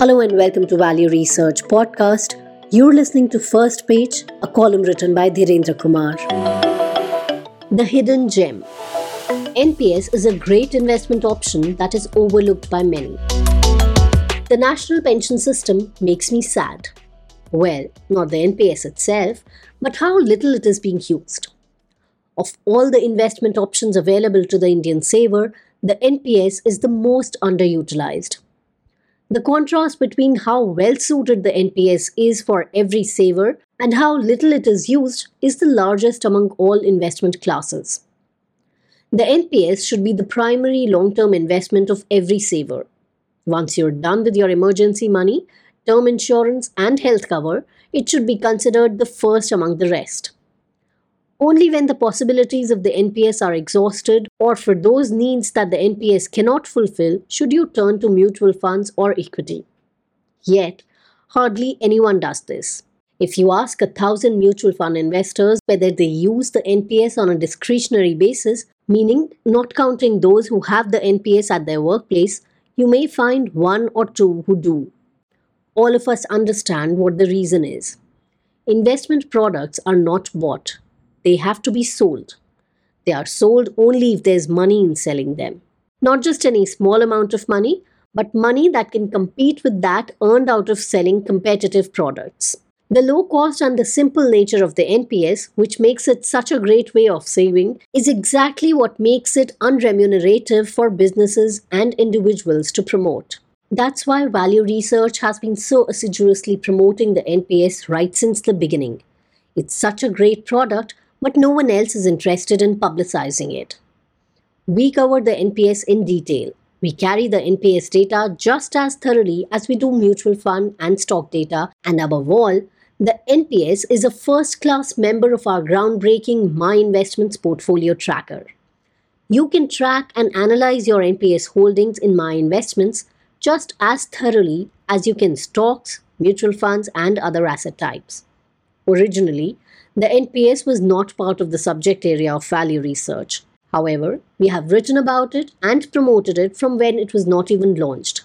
Hello and welcome to Value Research Podcast. You're listening to First Page, a column written by Dhirendra Kumar. The Hidden Gem NPS is a great investment option that is overlooked by many. The national pension system makes me sad. Well, not the NPS itself, but how little it is being used. Of all the investment options available to the Indian saver, the NPS is the most underutilized. The contrast between how well suited the NPS is for every saver and how little it is used is the largest among all investment classes. The NPS should be the primary long term investment of every saver. Once you're done with your emergency money, term insurance, and health cover, it should be considered the first among the rest. Only when the possibilities of the NPS are exhausted, or for those needs that the NPS cannot fulfill, should you turn to mutual funds or equity. Yet, hardly anyone does this. If you ask a thousand mutual fund investors whether they use the NPS on a discretionary basis, meaning not counting those who have the NPS at their workplace, you may find one or two who do. All of us understand what the reason is. Investment products are not bought, they have to be sold. They are sold only if there's money in selling them. Not just any small amount of money, but money that can compete with that earned out of selling competitive products. The low cost and the simple nature of the NPS, which makes it such a great way of saving, is exactly what makes it unremunerative for businesses and individuals to promote. That's why Value Research has been so assiduously promoting the NPS right since the beginning. It's such a great product but no one else is interested in publicizing it. We cover the NPS in detail. We carry the NPS data just as thoroughly as we do mutual fund and stock data, and above all, the NPS is a first class member of our groundbreaking My Investments portfolio tracker. You can track and analyze your NPS holdings in My Investments just as thoroughly as you can stocks, mutual funds, and other asset types. Originally, the NPS was not part of the subject area of value research. However, we have written about it and promoted it from when it was not even launched.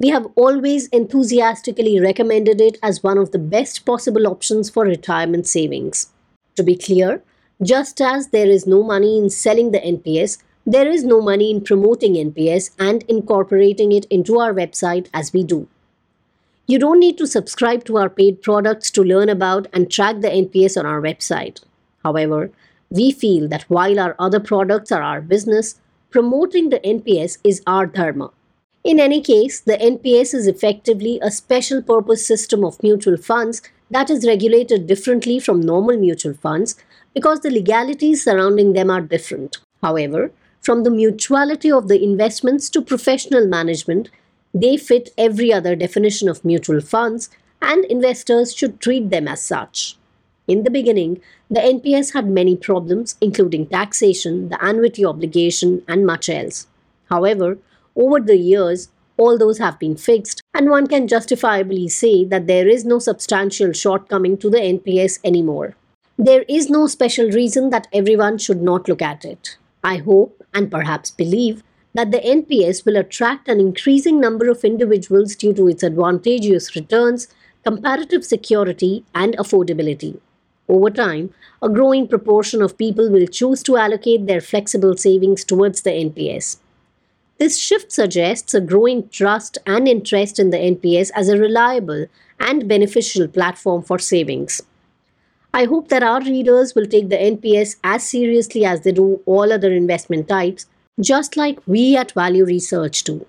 We have always enthusiastically recommended it as one of the best possible options for retirement savings. To be clear, just as there is no money in selling the NPS, there is no money in promoting NPS and incorporating it into our website as we do. You don't need to subscribe to our paid products to learn about and track the NPS on our website. However, we feel that while our other products are our business, promoting the NPS is our dharma. In any case, the NPS is effectively a special purpose system of mutual funds that is regulated differently from normal mutual funds because the legalities surrounding them are different. However, from the mutuality of the investments to professional management, they fit every other definition of mutual funds, and investors should treat them as such. In the beginning, the NPS had many problems, including taxation, the annuity obligation, and much else. However, over the years, all those have been fixed, and one can justifiably say that there is no substantial shortcoming to the NPS anymore. There is no special reason that everyone should not look at it. I hope and perhaps believe that the NPS will attract an increasing number of individuals due to its advantageous returns, comparative security, and affordability. Over time, a growing proportion of people will choose to allocate their flexible savings towards the NPS. This shift suggests a growing trust and interest in the NPS as a reliable and beneficial platform for savings. I hope that our readers will take the NPS as seriously as they do all other investment types just like we at Value Research do.